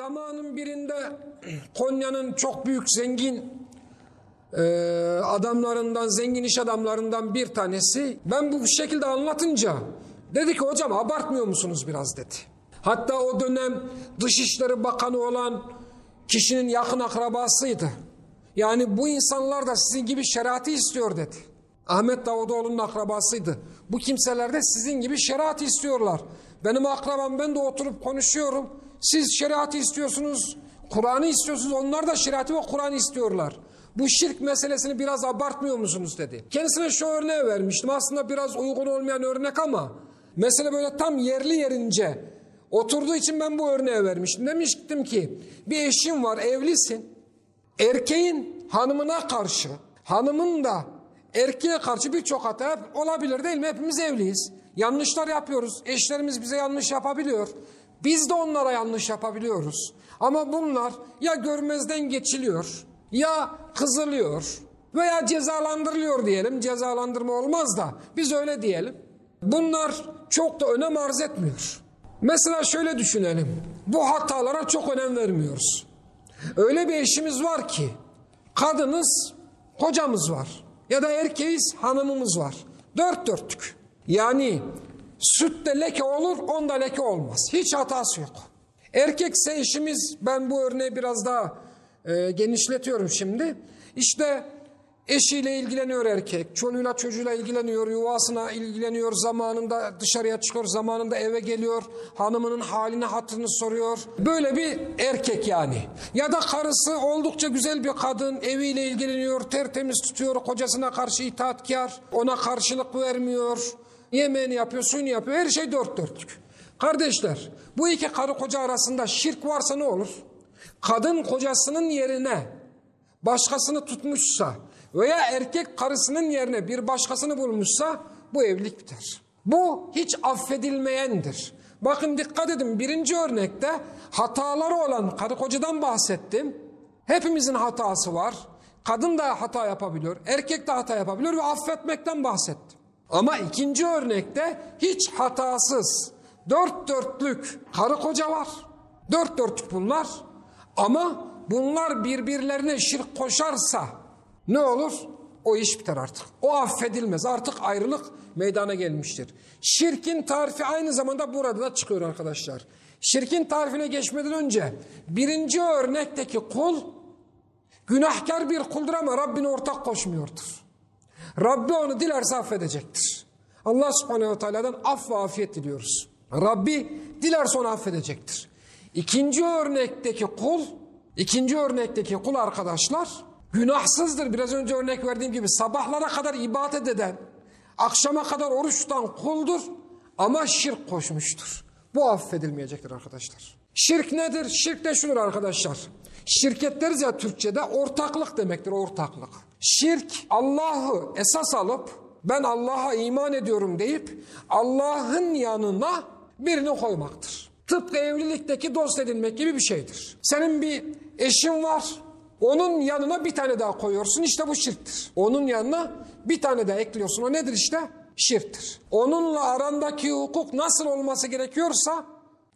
Zamanın birinde Konya'nın çok büyük zengin e, adamlarından, zengin iş adamlarından bir tanesi ben bu şekilde anlatınca dedi ki hocam abartmıyor musunuz biraz dedi. Hatta o dönem Dışişleri Bakanı olan kişinin yakın akrabasıydı. Yani bu insanlar da sizin gibi şeriatı istiyor dedi. Ahmet Davutoğlu'nun akrabasıydı. Bu kimseler de sizin gibi şeriatı istiyorlar. Benim akrabam ben de oturup konuşuyorum. Siz şeriatı istiyorsunuz, Kur'an'ı istiyorsunuz. Onlar da şeriatı ve Kur'an'ı istiyorlar. Bu şirk meselesini biraz abartmıyor musunuz dedi. Kendisine şu örneği vermiştim. Aslında biraz uygun olmayan örnek ama mesele böyle tam yerli yerince oturduğu için ben bu örneği vermiştim. Demiştim ki bir eşin var evlisin. Erkeğin hanımına karşı, hanımın da erkeğe karşı birçok hata olabilir değil mi? Hepimiz evliyiz. Yanlışlar yapıyoruz. Eşlerimiz bize yanlış yapabiliyor. Biz de onlara yanlış yapabiliyoruz. Ama bunlar ya görmezden geçiliyor, ya kızılıyor veya cezalandırılıyor diyelim. Cezalandırma olmaz da biz öyle diyelim. Bunlar çok da önem arz etmiyor. Mesela şöyle düşünelim. Bu hatalara çok önem vermiyoruz. Öyle bir eşimiz var ki kadınız kocamız var ya da erkeğiz hanımımız var. Dört dörtlük. Yani sütte leke olur onda leke olmaz. Hiç hatası yok. Erkekse eşimiz ben bu örneği biraz daha e, genişletiyorum şimdi. İşte eşiyle ilgileniyor erkek, çoluğuyla çocuğuyla ilgileniyor, yuvasına ilgileniyor, zamanında dışarıya çıkıyor, zamanında eve geliyor, hanımının halini hatırını soruyor. Böyle bir erkek yani. Ya da karısı oldukça güzel bir kadın, eviyle ilgileniyor, tertemiz tutuyor, kocasına karşı itaatkar, ona karşılık vermiyor, yemeğini yapıyor, suyunu yapıyor, her şey dört dörtlük. Kardeşler, bu iki karı koca arasında şirk varsa ne olur? Kadın kocasının yerine başkasını tutmuşsa veya erkek karısının yerine bir başkasını bulmuşsa bu evlilik biter. Bu hiç affedilmeyendir. Bakın dikkat edin birinci örnekte hataları olan karı kocadan bahsettim. Hepimizin hatası var. Kadın da hata yapabiliyor, erkek de hata yapabiliyor ve affetmekten bahsettim. Ama ikinci örnekte hiç hatasız, dört dörtlük karı koca var. Dört dörtlük bunlar. Ama bunlar birbirlerine şirk koşarsa ne olur? O iş biter artık. O affedilmez. Artık ayrılık meydana gelmiştir. Şirkin tarifi aynı zamanda burada da çıkıyor arkadaşlar. Şirkin tarifine geçmeden önce birinci örnekteki kul günahkar bir kuldur ama Rabbine ortak koşmuyordur. Rabbi onu dilerse affedecektir. Allah subhanehu ve teala'dan af ve afiyet diliyoruz. Rabbi dilerse onu affedecektir. İkinci örnekteki kul, ikinci örnekteki kul arkadaşlar günahsızdır. Biraz önce örnek verdiğim gibi sabahlara kadar ibadet eden, akşama kadar oruç tutan kuldur ama şirk koşmuştur. Bu affedilmeyecektir arkadaşlar. Şirk nedir? Şirk de şudur arkadaşlar. Şirket deriz ya Türkçe'de ortaklık demektir ortaklık. Şirk Allah'ı esas alıp ben Allah'a iman ediyorum deyip Allah'ın yanına birini koymaktır. Tıpkı evlilikteki dost edinmek gibi bir şeydir. Senin bir eşin var. Onun yanına bir tane daha koyuyorsun. İşte bu şirktir. Onun yanına bir tane daha ekliyorsun. O nedir işte? Şirktir. Onunla arandaki hukuk nasıl olması gerekiyorsa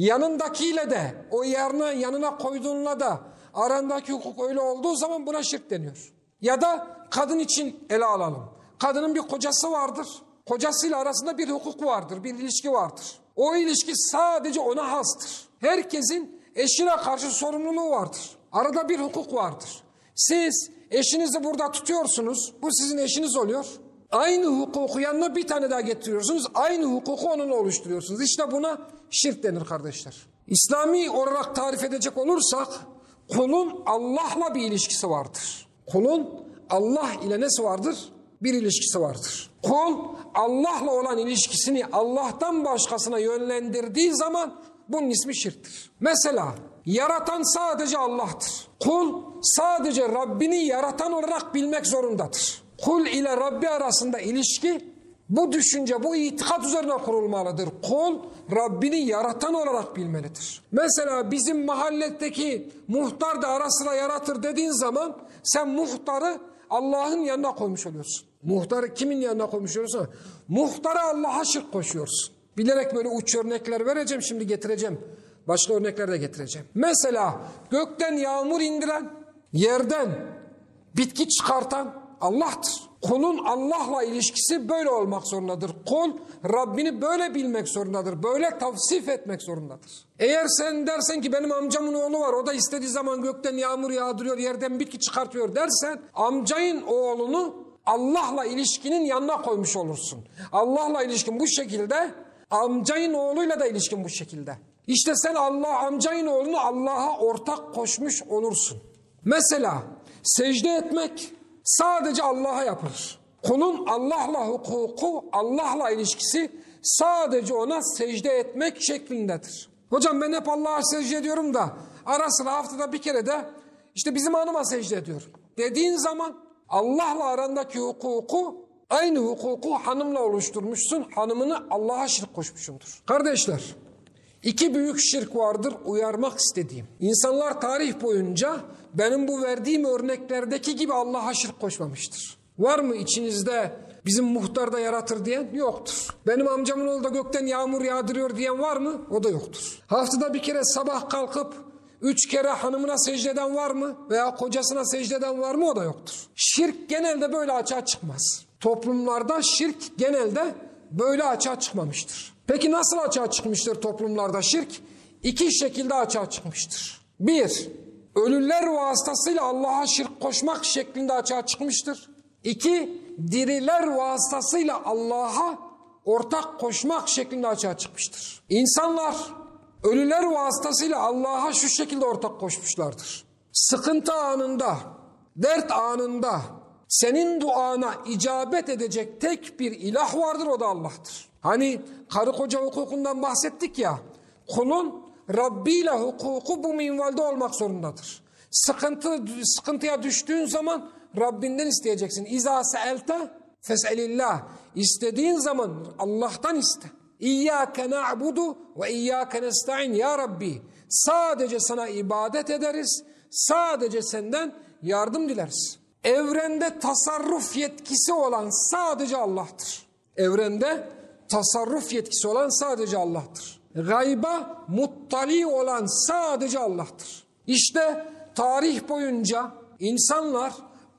yanındakiyle de o yerine yanına koyduğunla da arandaki hukuk öyle olduğu zaman buna şirk deniyor. Ya da kadın için ele alalım. Kadının bir kocası vardır. Kocasıyla arasında bir hukuk vardır, bir ilişki vardır. O ilişki sadece ona hastır. Herkesin eşine karşı sorumluluğu vardır. Arada bir hukuk vardır. Siz eşinizi burada tutuyorsunuz. Bu sizin eşiniz oluyor. Aynı hukuku yanına bir tane daha getiriyorsunuz. Aynı hukuku onunla oluşturuyorsunuz. İşte buna şirk denir kardeşler. İslami olarak tarif edecek olursak kulun Allah'la bir ilişkisi vardır. Kulun Allah ile nesi vardır? Bir ilişkisi vardır. Kul Allah'la olan ilişkisini Allah'tan başkasına yönlendirdiği zaman bunun ismi şirktir. Mesela yaratan sadece Allah'tır. Kul sadece Rabbini yaratan olarak bilmek zorundadır. Kul ile Rabbi arasında ilişki bu düşünce, bu itikat üzerine kurulmalıdır. Kul Rabbini yaratan olarak bilmelidir. Mesela bizim mahalledeki muhtar da ara sıra yaratır dediğin zaman sen muhtarı Allah'ın yanına koymuş oluyorsun. Muhtarı kimin yanına koymuş oluyorsun? Muhtarı Allah'a şirk koşuyorsun. Bilerek böyle uç örnekler vereceğim şimdi getireceğim. Başka örnekler de getireceğim. Mesela gökten yağmur indiren, yerden bitki çıkartan Allah'tır. Kulun Allah'la ilişkisi böyle olmak zorundadır. Kul Rabbini böyle bilmek zorundadır. Böyle tavsif etmek zorundadır. Eğer sen dersen ki benim amcamın oğlu var o da istediği zaman gökten yağmur yağdırıyor yerden bitki çıkartıyor dersen amcayın oğlunu Allah'la ilişkinin yanına koymuş olursun. Allah'la ilişkin bu şekilde amcayın oğluyla da ilişkin bu şekilde. İşte sen Allah amcayın oğlunu Allah'a ortak koşmuş olursun. Mesela secde etmek sadece Allah'a yapılır. Kulun Allah'la hukuku, Allah'la ilişkisi sadece ona secde etmek şeklindedir. Hocam ben hep Allah'a secde ediyorum da ara sıra haftada bir kere de işte bizim hanıma secde ediyorum. Dediğin zaman Allah'la arandaki hukuku aynı hukuku hanımla oluşturmuşsun. Hanımını Allah'a şirk koşmuşsundur. Kardeşler İki büyük şirk vardır uyarmak istediğim. İnsanlar tarih boyunca benim bu verdiğim örneklerdeki gibi Allah'a şirk koşmamıştır. Var mı içinizde bizim muhtar da yaratır diyen? Yoktur. Benim amcamın oğlu da gökten yağmur yağdırıyor diyen var mı? O da yoktur. Haftada bir kere sabah kalkıp üç kere hanımına secdeden var mı? Veya kocasına secdeden var mı? O da yoktur. Şirk genelde böyle açığa çıkmaz. Toplumlarda şirk genelde böyle açığa çıkmamıştır. Peki nasıl açığa çıkmıştır toplumlarda şirk? İki şekilde açığa çıkmıştır. Bir, ölüler vasıtasıyla Allah'a şirk koşmak şeklinde açığa çıkmıştır. İki, diriler vasıtasıyla Allah'a ortak koşmak şeklinde açığa çıkmıştır. İnsanlar ölüler vasıtasıyla Allah'a şu şekilde ortak koşmuşlardır. Sıkıntı anında, dert anında senin duana icabet edecek tek bir ilah vardır o da Allah'tır. Hani karı koca hukukundan bahsettik ya. Kulun Rabbi ile hukuku bu minvalde olmak zorundadır. Sıkıntı sıkıntıya düştüğün zaman Rabbinden isteyeceksin. İza seelte fes'elillah. İstediğin zaman Allah'tan iste. İyyâke na'budu ve iyyâke nesta'in ya Rabbi. Sadece sana ibadet ederiz. Sadece senden yardım dileriz. Evrende tasarruf yetkisi olan sadece Allah'tır. Evrende tasarruf yetkisi olan sadece Allah'tır. Gayba muttali olan sadece Allah'tır. İşte tarih boyunca insanlar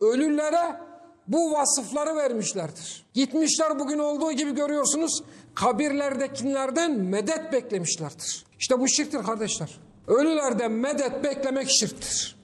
ölülere bu vasıfları vermişlerdir. Gitmişler bugün olduğu gibi görüyorsunuz kabirlerdekilerden medet beklemişlerdir. İşte bu şirktir kardeşler. Ölülerden medet beklemek şirktir.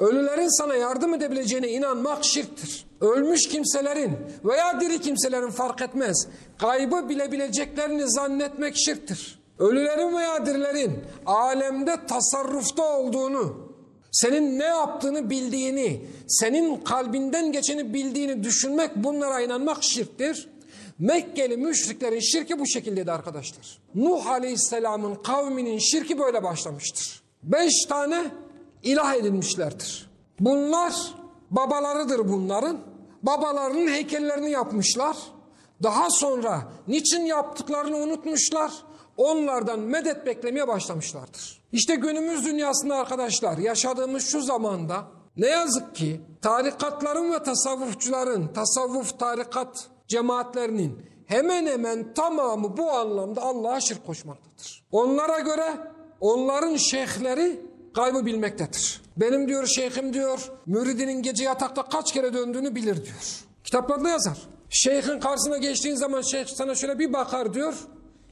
Ölülerin sana yardım edebileceğine inanmak şirktir. Ölmüş kimselerin veya diri kimselerin fark etmez. Kaybı bilebileceklerini zannetmek şirktir. Ölülerin veya dirilerin alemde tasarrufta olduğunu, senin ne yaptığını bildiğini, senin kalbinden geçeni bildiğini düşünmek, bunlara inanmak şirktir. Mekkeli müşriklerin şirki bu şekildeydi arkadaşlar. Nuh Aleyhisselam'ın kavminin şirki böyle başlamıştır. Beş tane ilah edinmişlerdir. Bunlar babalarıdır bunların. Babalarının heykellerini yapmışlar. Daha sonra niçin yaptıklarını unutmuşlar. Onlardan medet beklemeye başlamışlardır. İşte günümüz dünyasında arkadaşlar yaşadığımız şu zamanda ne yazık ki tarikatların ve tasavvufçuların, tasavvuf tarikat cemaatlerinin hemen hemen tamamı bu anlamda Allah'a şirk koşmaktadır. Onlara göre onların şeyhleri gaybı bilmektedir. Benim diyor şeyhim diyor müridinin gece yatakta kaç kere döndüğünü bilir diyor. Kitaplarda yazar. Şeyhin karşısına geçtiğin zaman şeyh sana şöyle bir bakar diyor.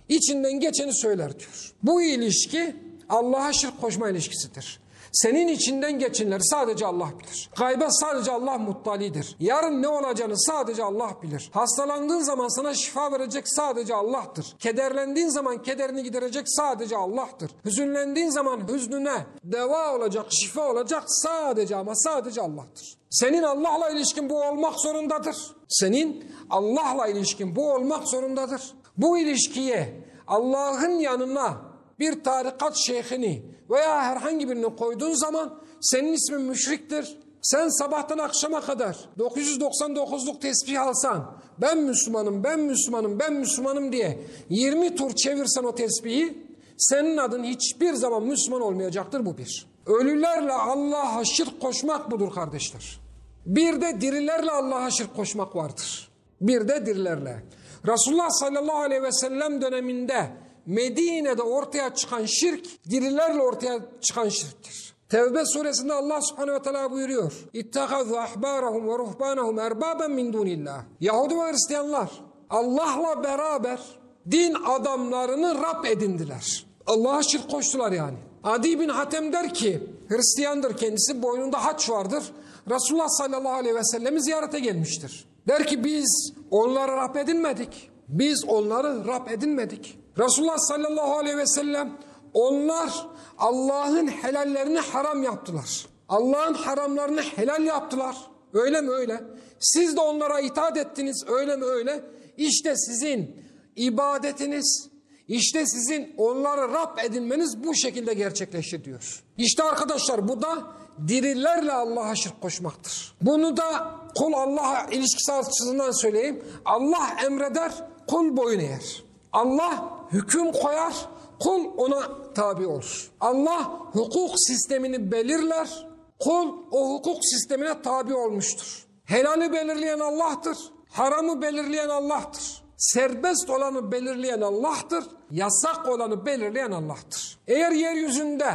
İçinden geçeni söyler diyor. Bu ilişki Allah'a şirk koşma ilişkisidir. Senin içinden geçenleri sadece Allah bilir. Gayba sadece Allah muttalidir. Yarın ne olacağını sadece Allah bilir. Hastalandığın zaman sana şifa verecek sadece Allah'tır. Kederlendiğin zaman kederini giderecek sadece Allah'tır. Hüzünlendiğin zaman hüznüne deva olacak, şifa olacak sadece ama sadece Allah'tır. Senin Allah'la ilişkin bu olmak zorundadır. Senin Allah'la ilişkin bu olmak zorundadır. Bu ilişkiye Allah'ın yanına bir tarikat şeyhini veya herhangi birini koyduğun zaman senin ismin müşriktir. Sen sabahtan akşama kadar 999'luk tesbih alsan ben Müslümanım, ben Müslümanım, ben Müslümanım diye 20 tur çevirsen o tesbihi senin adın hiçbir zaman Müslüman olmayacaktır bu bir. Ölülerle Allah'a şirk koşmak budur kardeşler. Bir de dirilerle Allah'a şirk koşmak vardır. Bir de dirilerle. Resulullah sallallahu aleyhi ve sellem döneminde Medine'de ortaya çıkan şirk dirilerle ortaya çıkan şirktir. Tevbe suresinde Allah subhanehu ve teala buyuruyor. İttehazü ahbarahum ve ruhbanahum erbaben min dunillah. Yahudi ve Hristiyanlar Allah'la beraber din adamlarını Rab edindiler. Allah'a şirk koştular yani. Adi bin Hatem der ki Hristiyandır kendisi boynunda haç vardır. Resulullah sallallahu aleyhi ve sellemi ziyarete gelmiştir. Der ki biz onları Rab edinmedik. Biz onları Rab edinmedik. Resulullah sallallahu aleyhi ve sellem onlar Allah'ın helallerini haram yaptılar. Allah'ın haramlarını helal yaptılar. Öyle mi öyle? Siz de onlara itaat ettiniz öyle mi öyle? İşte sizin ibadetiniz, işte sizin onları Rab edinmeniz bu şekilde gerçekleşti diyor. İşte arkadaşlar bu da dirilerle Allah'a şirk koşmaktır. Bunu da kul Allah'a ilişkisi açısından söyleyeyim. Allah emreder, kul boyun eğer. Allah hüküm koyar, kul ona tabi olur. Allah hukuk sistemini belirler, kul o hukuk sistemine tabi olmuştur. Helali belirleyen Allah'tır, haramı belirleyen Allah'tır. Serbest olanı belirleyen Allah'tır, yasak olanı belirleyen Allah'tır. Eğer yeryüzünde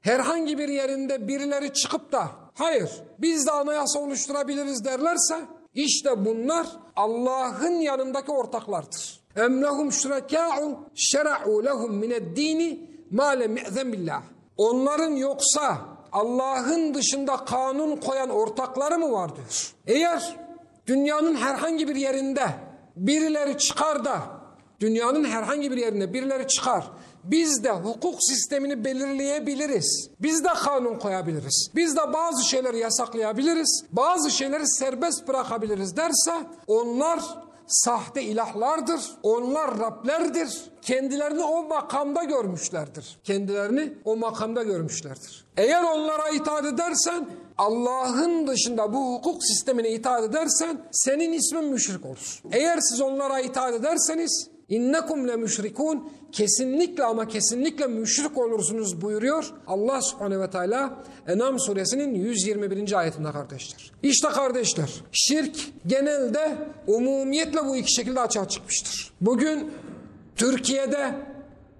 herhangi bir yerinde birileri çıkıp da hayır biz de anayasa oluşturabiliriz derlerse işte bunlar Allah'ın yanındaki ortaklardır. Em lehum şurekâ'u şera'u lehum mineddini ma lem ye'zen billah. Onların yoksa Allah'ın dışında kanun koyan ortakları mı var diyor. Eğer dünyanın herhangi bir yerinde birileri çıkar da dünyanın herhangi bir yerinde birileri çıkar biz de hukuk sistemini belirleyebiliriz. Biz de kanun koyabiliriz. Biz de bazı şeyleri yasaklayabiliriz. Bazı şeyleri serbest bırakabiliriz derse onlar sahte ilahlardır. Onlar Rablerdir. Kendilerini o makamda görmüşlerdir. Kendilerini o makamda görmüşlerdir. Eğer onlara itaat edersen Allah'ın dışında bu hukuk sistemine itaat edersen senin ismin müşrik olur. Eğer siz onlara itaat ederseniz İnnekum le müşrikun kesinlikle ama kesinlikle müşrik olursunuz buyuruyor Allah subhanehu ve teala Enam suresinin 121. ayetinde kardeşler. İşte kardeşler şirk genelde umumiyetle bu iki şekilde açığa çıkmıştır. Bugün Türkiye'de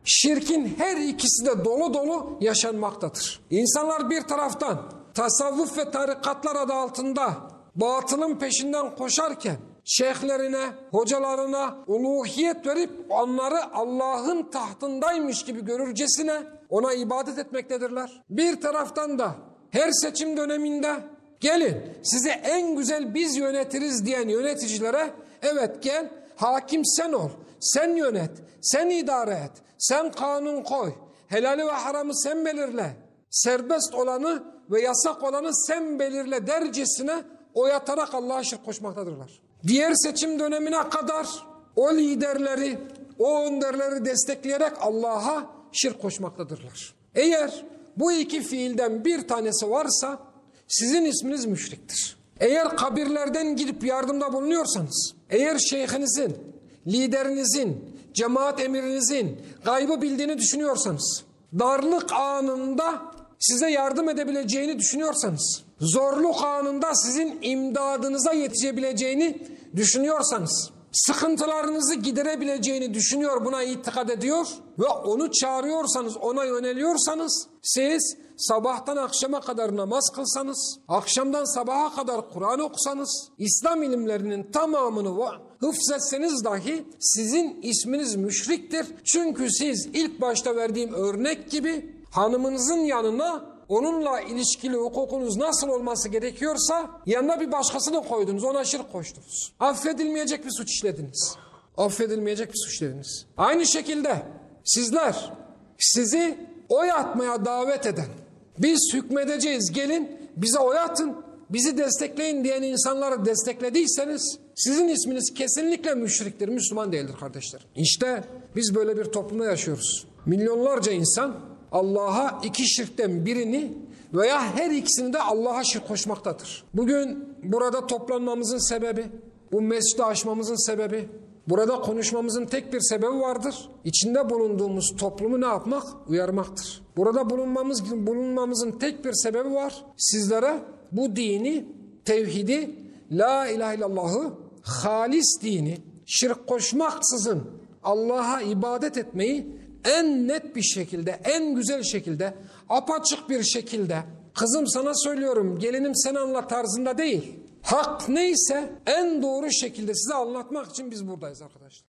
şirkin her ikisi de dolu dolu yaşanmaktadır. İnsanlar bir taraftan tasavvuf ve tarikatlar adı altında batılın peşinden koşarken şeyhlerine, hocalarına uluhiyet verip onları Allah'ın tahtındaymış gibi görürcesine ona ibadet etmektedirler. Bir taraftan da her seçim döneminde gelin size en güzel biz yönetiriz diyen yöneticilere evet gel hakim sen ol, sen yönet, sen idare et, sen kanun koy, helali ve haramı sen belirle, serbest olanı ve yasak olanı sen belirle dercesine oyatarak Allah'a şirk koşmaktadırlar. Diğer seçim dönemine kadar o liderleri, o önderleri destekleyerek Allah'a şirk koşmaktadırlar. Eğer bu iki fiilden bir tanesi varsa sizin isminiz müşriktir. Eğer kabirlerden gidip yardımda bulunuyorsanız, eğer şeyhinizin, liderinizin, cemaat emirinizin gaybı bildiğini düşünüyorsanız, darlık anında size yardım edebileceğini düşünüyorsanız, zorluk anında sizin imdadınıza yetişebileceğini düşünüyorsanız, sıkıntılarınızı giderebileceğini düşünüyor, buna itikad ediyor ve onu çağırıyorsanız, ona yöneliyorsanız, siz sabahtan akşama kadar namaz kılsanız, akşamdan sabaha kadar Kur'an okusanız, İslam ilimlerinin tamamını hıfzetseniz dahi sizin isminiz müşriktir. Çünkü siz ilk başta verdiğim örnek gibi hanımınızın yanına onunla ilişkili hukukunuz nasıl olması gerekiyorsa yanına bir başkasını koydunuz. Ona şirk koştunuz. Affedilmeyecek bir suç işlediniz. Affedilmeyecek bir suç işlediniz. Aynı şekilde sizler sizi oy atmaya davet eden biz hükmedeceğiz gelin bize oy atın bizi destekleyin diyen insanları desteklediyseniz sizin isminiz kesinlikle müşriktir, Müslüman değildir kardeşler. İşte biz böyle bir toplumda yaşıyoruz. Milyonlarca insan Allah'a iki şirkten birini veya her ikisini de Allah'a şirk koşmaktadır. Bugün burada toplanmamızın sebebi, bu mescidi açmamızın sebebi, burada konuşmamızın tek bir sebebi vardır. İçinde bulunduğumuz toplumu ne yapmak? Uyarmaktır. Burada bulunmamız bulunmamızın tek bir sebebi var. Sizlere bu dini, tevhidi, la ilahe illallahı, halis dini, şirk koşmaksızın Allah'a ibadet etmeyi en net bir şekilde, en güzel şekilde, apaçık bir şekilde kızım sana söylüyorum gelinim sen anlat tarzında değil. Hak neyse en doğru şekilde size anlatmak için biz buradayız arkadaşlar.